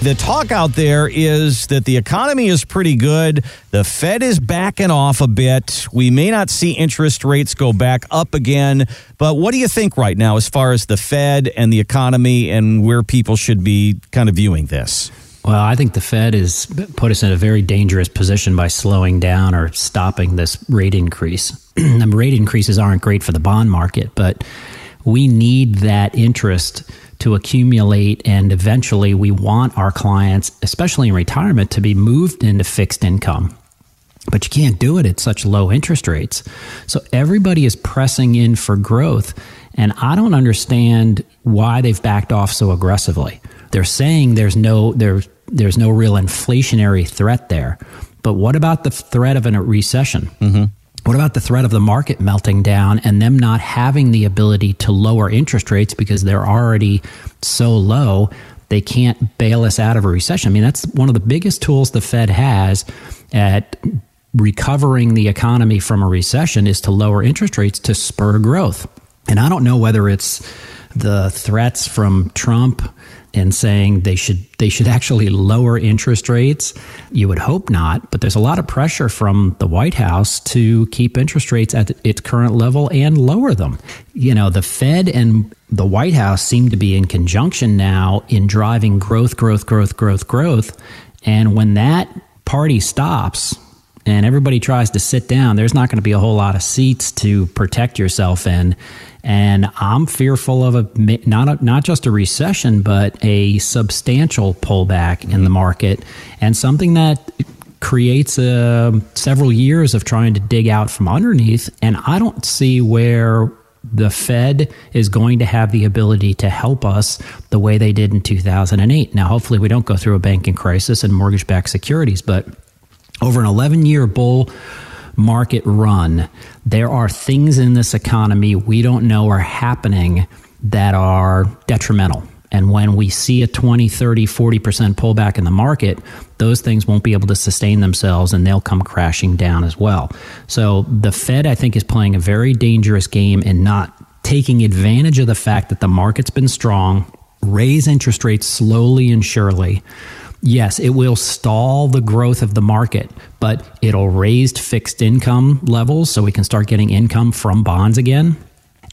The talk out there is that the economy is pretty good. The Fed is backing off a bit. We may not see interest rates go back up again. But what do you think right now as far as the Fed and the economy and where people should be kind of viewing this? Well, I think the Fed has put us in a very dangerous position by slowing down or stopping this rate increase. rate increases aren't great for the bond market, but we need that interest to accumulate and eventually we want our clients especially in retirement to be moved into fixed income. But you can't do it at such low interest rates. So everybody is pressing in for growth and i don't understand why they've backed off so aggressively. They're saying there's no there's there's no real inflationary threat there. But what about the threat of a recession? Mm-hmm. What about the threat of the market melting down and them not having the ability to lower interest rates because they're already so low? They can't bail us out of a recession. I mean, that's one of the biggest tools the Fed has at recovering the economy from a recession is to lower interest rates to spur growth. And I don't know whether it's the threats from Trump and saying they should they should actually lower interest rates. You would hope not, but there's a lot of pressure from the White House to keep interest rates at its current level and lower them. You know, the Fed and the White House seem to be in conjunction now in driving growth, growth, growth, growth, growth. And when that party stops, and everybody tries to sit down, there's not going to be a whole lot of seats to protect yourself in. And I'm fearful of a not a, not just a recession, but a substantial pullback in the market, and something that creates uh, several years of trying to dig out from underneath. And I don't see where the Fed is going to have the ability to help us the way they did in 2008. Now, hopefully, we don't go through a banking crisis and mortgage backed securities, but over an 11 year bull market run, there are things in this economy we don't know are happening that are detrimental. And when we see a 20, 30, 40% pullback in the market, those things won't be able to sustain themselves and they'll come crashing down as well. So the Fed, I think, is playing a very dangerous game in not taking advantage of the fact that the market's been strong, raise interest rates slowly and surely yes, it will stall the growth of the market, but it'll raise fixed income levels so we can start getting income from bonds again.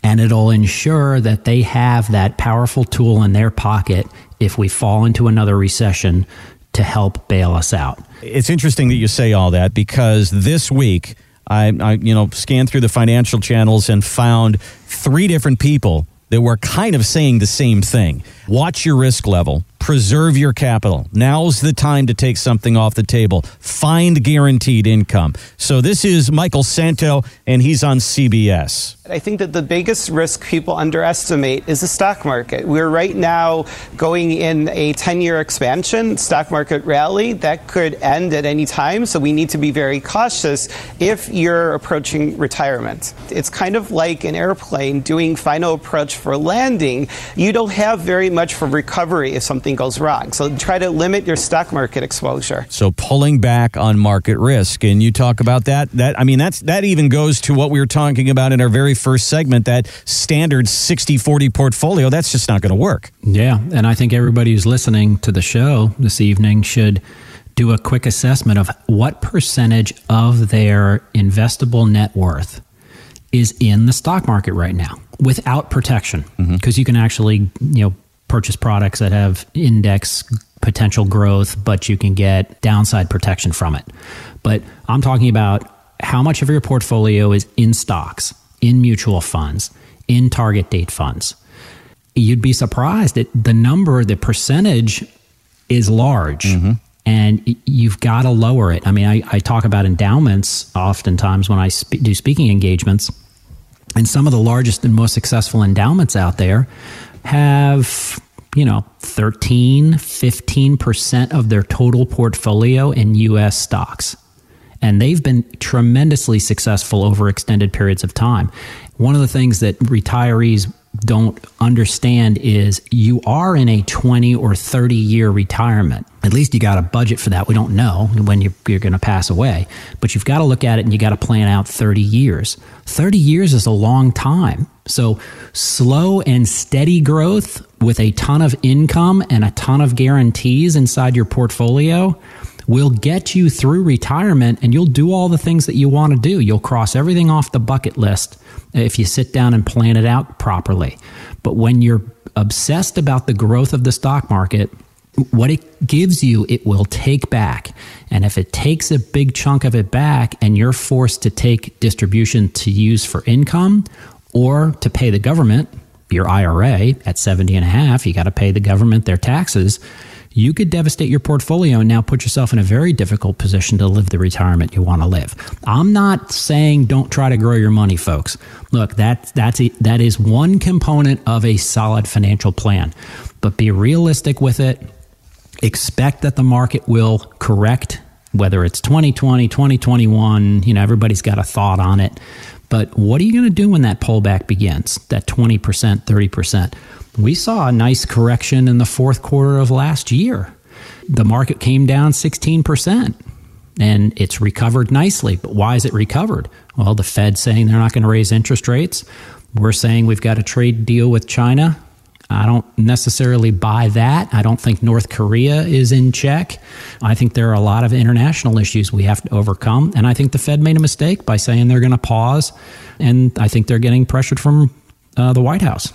And it'll ensure that they have that powerful tool in their pocket if we fall into another recession to help bail us out. It's interesting that you say all that because this week I, I you know scanned through the financial channels and found three different people that were kind of saying the same thing. Watch your risk level preserve your capital. Now's the time to take something off the table. Find guaranteed income. So this is Michael Santo, and he's on CBS. I think that the biggest risk people underestimate is the stock market. We're right now going in a 10 year expansion, stock market rally that could end at any time. So we need to be very cautious if you're approaching retirement. It's kind of like an airplane doing final approach for landing. You don't have very much for recovery if something something goes wrong. So try to limit your stock market exposure. So pulling back on market risk, and you talk about that. That I mean, that's that even goes to what we were talking about in our very first segment. That standard 60-40 portfolio. That's just not going to work. Yeah, and I think everybody who's listening to the show this evening should do a quick assessment of what percentage of their investable net worth is in the stock market right now without protection because mm-hmm. you can actually you know purchase products that have index potential growth, but you can get downside protection from it. But I'm talking about how much of your portfolio is in stocks, in mutual funds, in target date funds. You'd be surprised that the number, the percentage is large. Mm-hmm. And you've got to lower it. I mean, I, I talk about endowments oftentimes when I spe- do speaking engagements. And some of the largest and most successful endowments out there have, you know, 13, 15% of their total portfolio in US stocks. And they've been tremendously successful over extended periods of time. One of the things that retirees don't understand is you are in a 20 or 30 year retirement. At least you got a budget for that. We don't know when you're, you're going to pass away, but you've got to look at it and you got to plan out 30 years. 30 years is a long time. So slow and steady growth with a ton of income and a ton of guarantees inside your portfolio will get you through retirement and you'll do all the things that you want to do. You'll cross everything off the bucket list if you sit down and plan it out properly. But when you're obsessed about the growth of the stock market, what it gives you, it will take back. And if it takes a big chunk of it back and you're forced to take distribution to use for income or to pay the government, your IRA at 70 and a half, you got to pay the government their taxes you could devastate your portfolio and now put yourself in a very difficult position to live the retirement you want to live. I'm not saying don't try to grow your money, folks. Look, that, that's a, that is one component of a solid financial plan, but be realistic with it. Expect that the market will correct, whether it's 2020, 2021, you know, everybody's got a thought on it. But what are you going to do when that pullback begins, that 20%, 30%? we saw a nice correction in the fourth quarter of last year. The market came down 16% and it's recovered nicely. But why is it recovered? Well, the Fed saying they're not going to raise interest rates. We're saying we've got a trade deal with China. I don't necessarily buy that. I don't think North Korea is in check. I think there are a lot of international issues we have to overcome. And I think the Fed made a mistake by saying they're going to pause. And I think they're getting pressured from uh, the White House.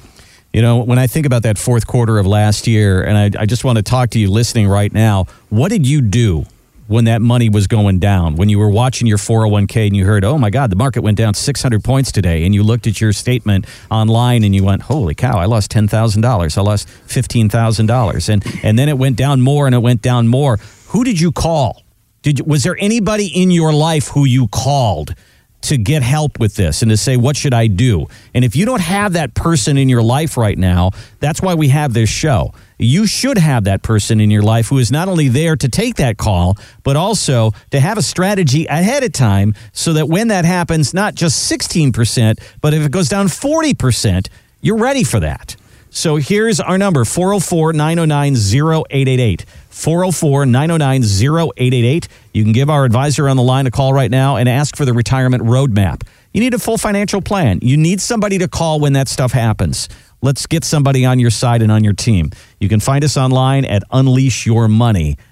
You know, when I think about that fourth quarter of last year, and I, I, just want to talk to you listening right now, what did you do when that money was going down? When you were watching your 401k and you heard, oh my God, the market went down 600 points today, and you looked at your statement online and you went, holy cow, I lost $10,000. I lost $15,000. And, and then it went down more and it went down more. Who did you call? Did, was there anybody in your life who you called? To get help with this and to say, what should I do? And if you don't have that person in your life right now, that's why we have this show. You should have that person in your life who is not only there to take that call, but also to have a strategy ahead of time so that when that happens, not just 16%, but if it goes down 40%, you're ready for that. So here's our number 404 909 0888. 404 909 0888. You can give our advisor on the line a call right now and ask for the retirement roadmap. You need a full financial plan. You need somebody to call when that stuff happens. Let's get somebody on your side and on your team. You can find us online at unleashyourmoney.com.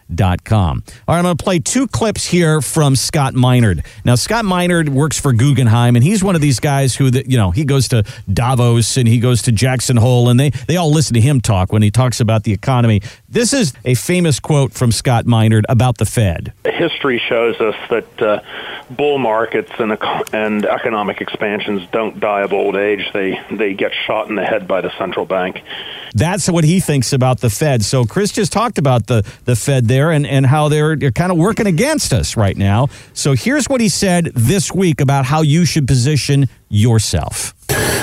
All right, I'm going to play two clips here from Scott Minerd. Now, Scott Minerd works for Guggenheim, and he's one of these guys who, you know, he goes to Davos and he goes to Jackson Hole, and they, they all listen to him talk when he talks about the economy. This is a famous quote from Scott Minerd about the Fed. History shows us that uh, bull markets and, and economic expansions don't die of old age. They, they get shot in the head by the central bank. That's what he thinks about the Fed. So Chris just talked about the, the Fed there and, and how they're, they're kind of working against us right now. So here's what he said this week about how you should position yourself.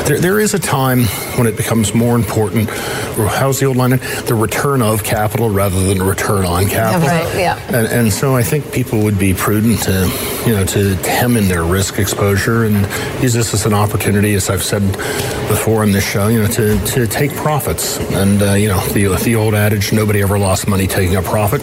There, there is a time when it becomes more important. How's the old line? The return of capital rather than return on capital. Right, yeah. And, and, so I think people would be prudent to, you know, to hem in their risk exposure and use this as an opportunity, as I've said before in this show, you know, to, to take profits. And uh, you know, the the old adage, nobody ever lost money taking a profit.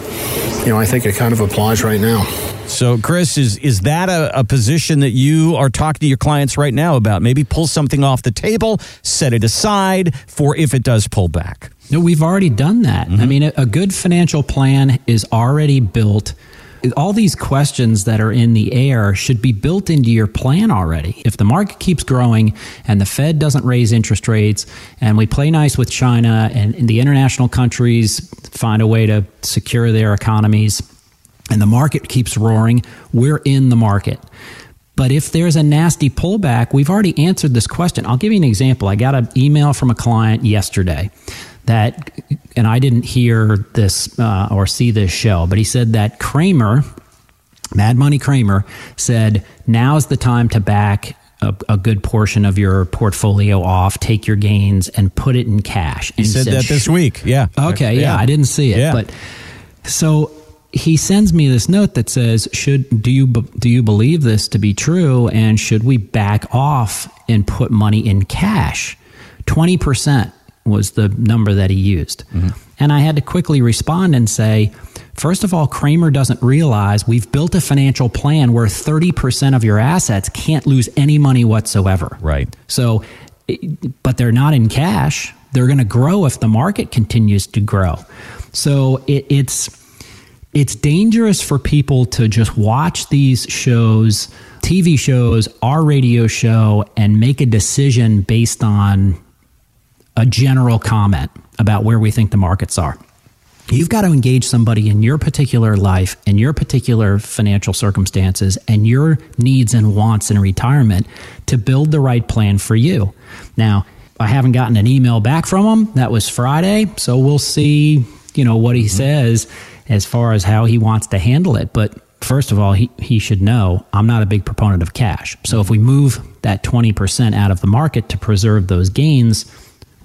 You know, I think it kind of applies right now. So, Chris, is is that a, a, position that you are talking to your clients right now about? Maybe pull something off the table, set it aside for if it does pull back. No, we've already done that. Mm-hmm. I mean, a, a good financial plan is already built. All these questions that are in the air should be built into your plan already. If the market keeps growing and the Fed doesn't raise interest rates and we play nice with China and, and the international countries find a way to secure their economies, and the market keeps roaring, we're in the market. But if there's a nasty pullback, we've already answered this question. I'll give you an example. I got an email from a client yesterday that, and I didn't hear this uh, or see this show, but he said that Cramer, Mad Money Cramer, said now's the time to back a, a, good portion of your portfolio off, take your gains, and put it in cash. And he said, said that this week. Yeah. Okay. Yeah, yeah, I didn't see it, yeah. but so he sends me this note that says, "Should do you do you believe this to be true? And should we back off and put money in cash?" 20% was the number that he used. Mm-hmm. And I had to quickly respond and say, first of all, Cramer doesn't realize we've built a financial plan where 30% of your assets can't lose any money whatsoever. Right. So, but they're not in cash. They're going to grow if the market continues to grow. So it, it's it's dangerous for people to just watch these shows, TV shows, our radio show, and make a decision based on a general comment about where we think the markets are. You've got to engage somebody in your particular life and your particular financial circumstances and your needs and wants in retirement to build the right plan for you. Now, I haven't gotten an email back from him. That was Friday, so we'll see, you know, what he mm-hmm. says as far as how he wants to handle it. But first of all, he, he should know I'm not a big proponent of cash. So if we move that 20% out of the market to preserve those gains,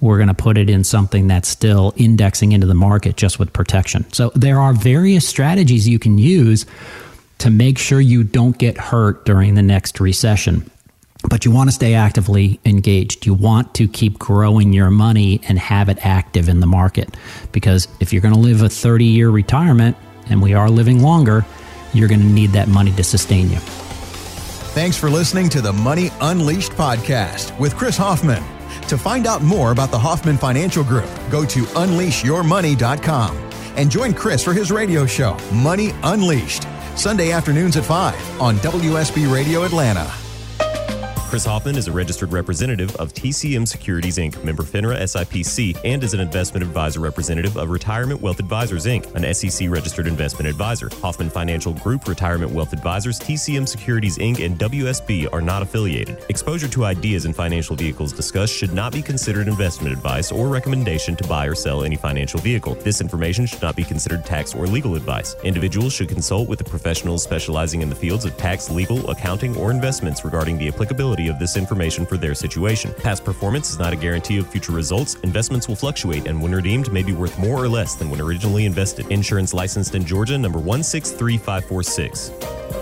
we're going to put it in something that's still indexing into the market just with protection. So there are various strategies you can use to make sure you don't get hurt during the next recession. But you want to stay actively engaged. You want to keep growing your money and have it active in the market. Because if you're going to live a 30 year retirement, and we are living longer, you're going to need that money to sustain you. Thanks for listening to the Money Unleashed podcast with Chris Hoffman. To find out more about the Hoffman Financial Group, go to unleashyourmoney.com and join Chris for his radio show, Money Unleashed, Sunday afternoons at 5 on WSB Radio Atlanta. Chris Hoffman is a registered representative of TCM Securities Inc., member FINRA SIPC, and is an investment advisor representative of Retirement Wealth Advisors Inc., an SEC registered investment advisor. Hoffman Financial Group, Retirement Wealth Advisors, TCM Securities Inc., and WSB are not affiliated. Exposure to ideas and financial vehicles discussed should not be considered investment advice or recommendation to buy or sell any financial vehicle. This information should not be considered tax or legal advice. Individuals should consult with the professionals specializing in the fields of tax, legal, accounting, or investments regarding the of this information for their situation. Past performance is not a guarantee of future results. Investments will fluctuate, and when redeemed, may be worth more or less than when originally invested. Insurance licensed in Georgia, number 163546.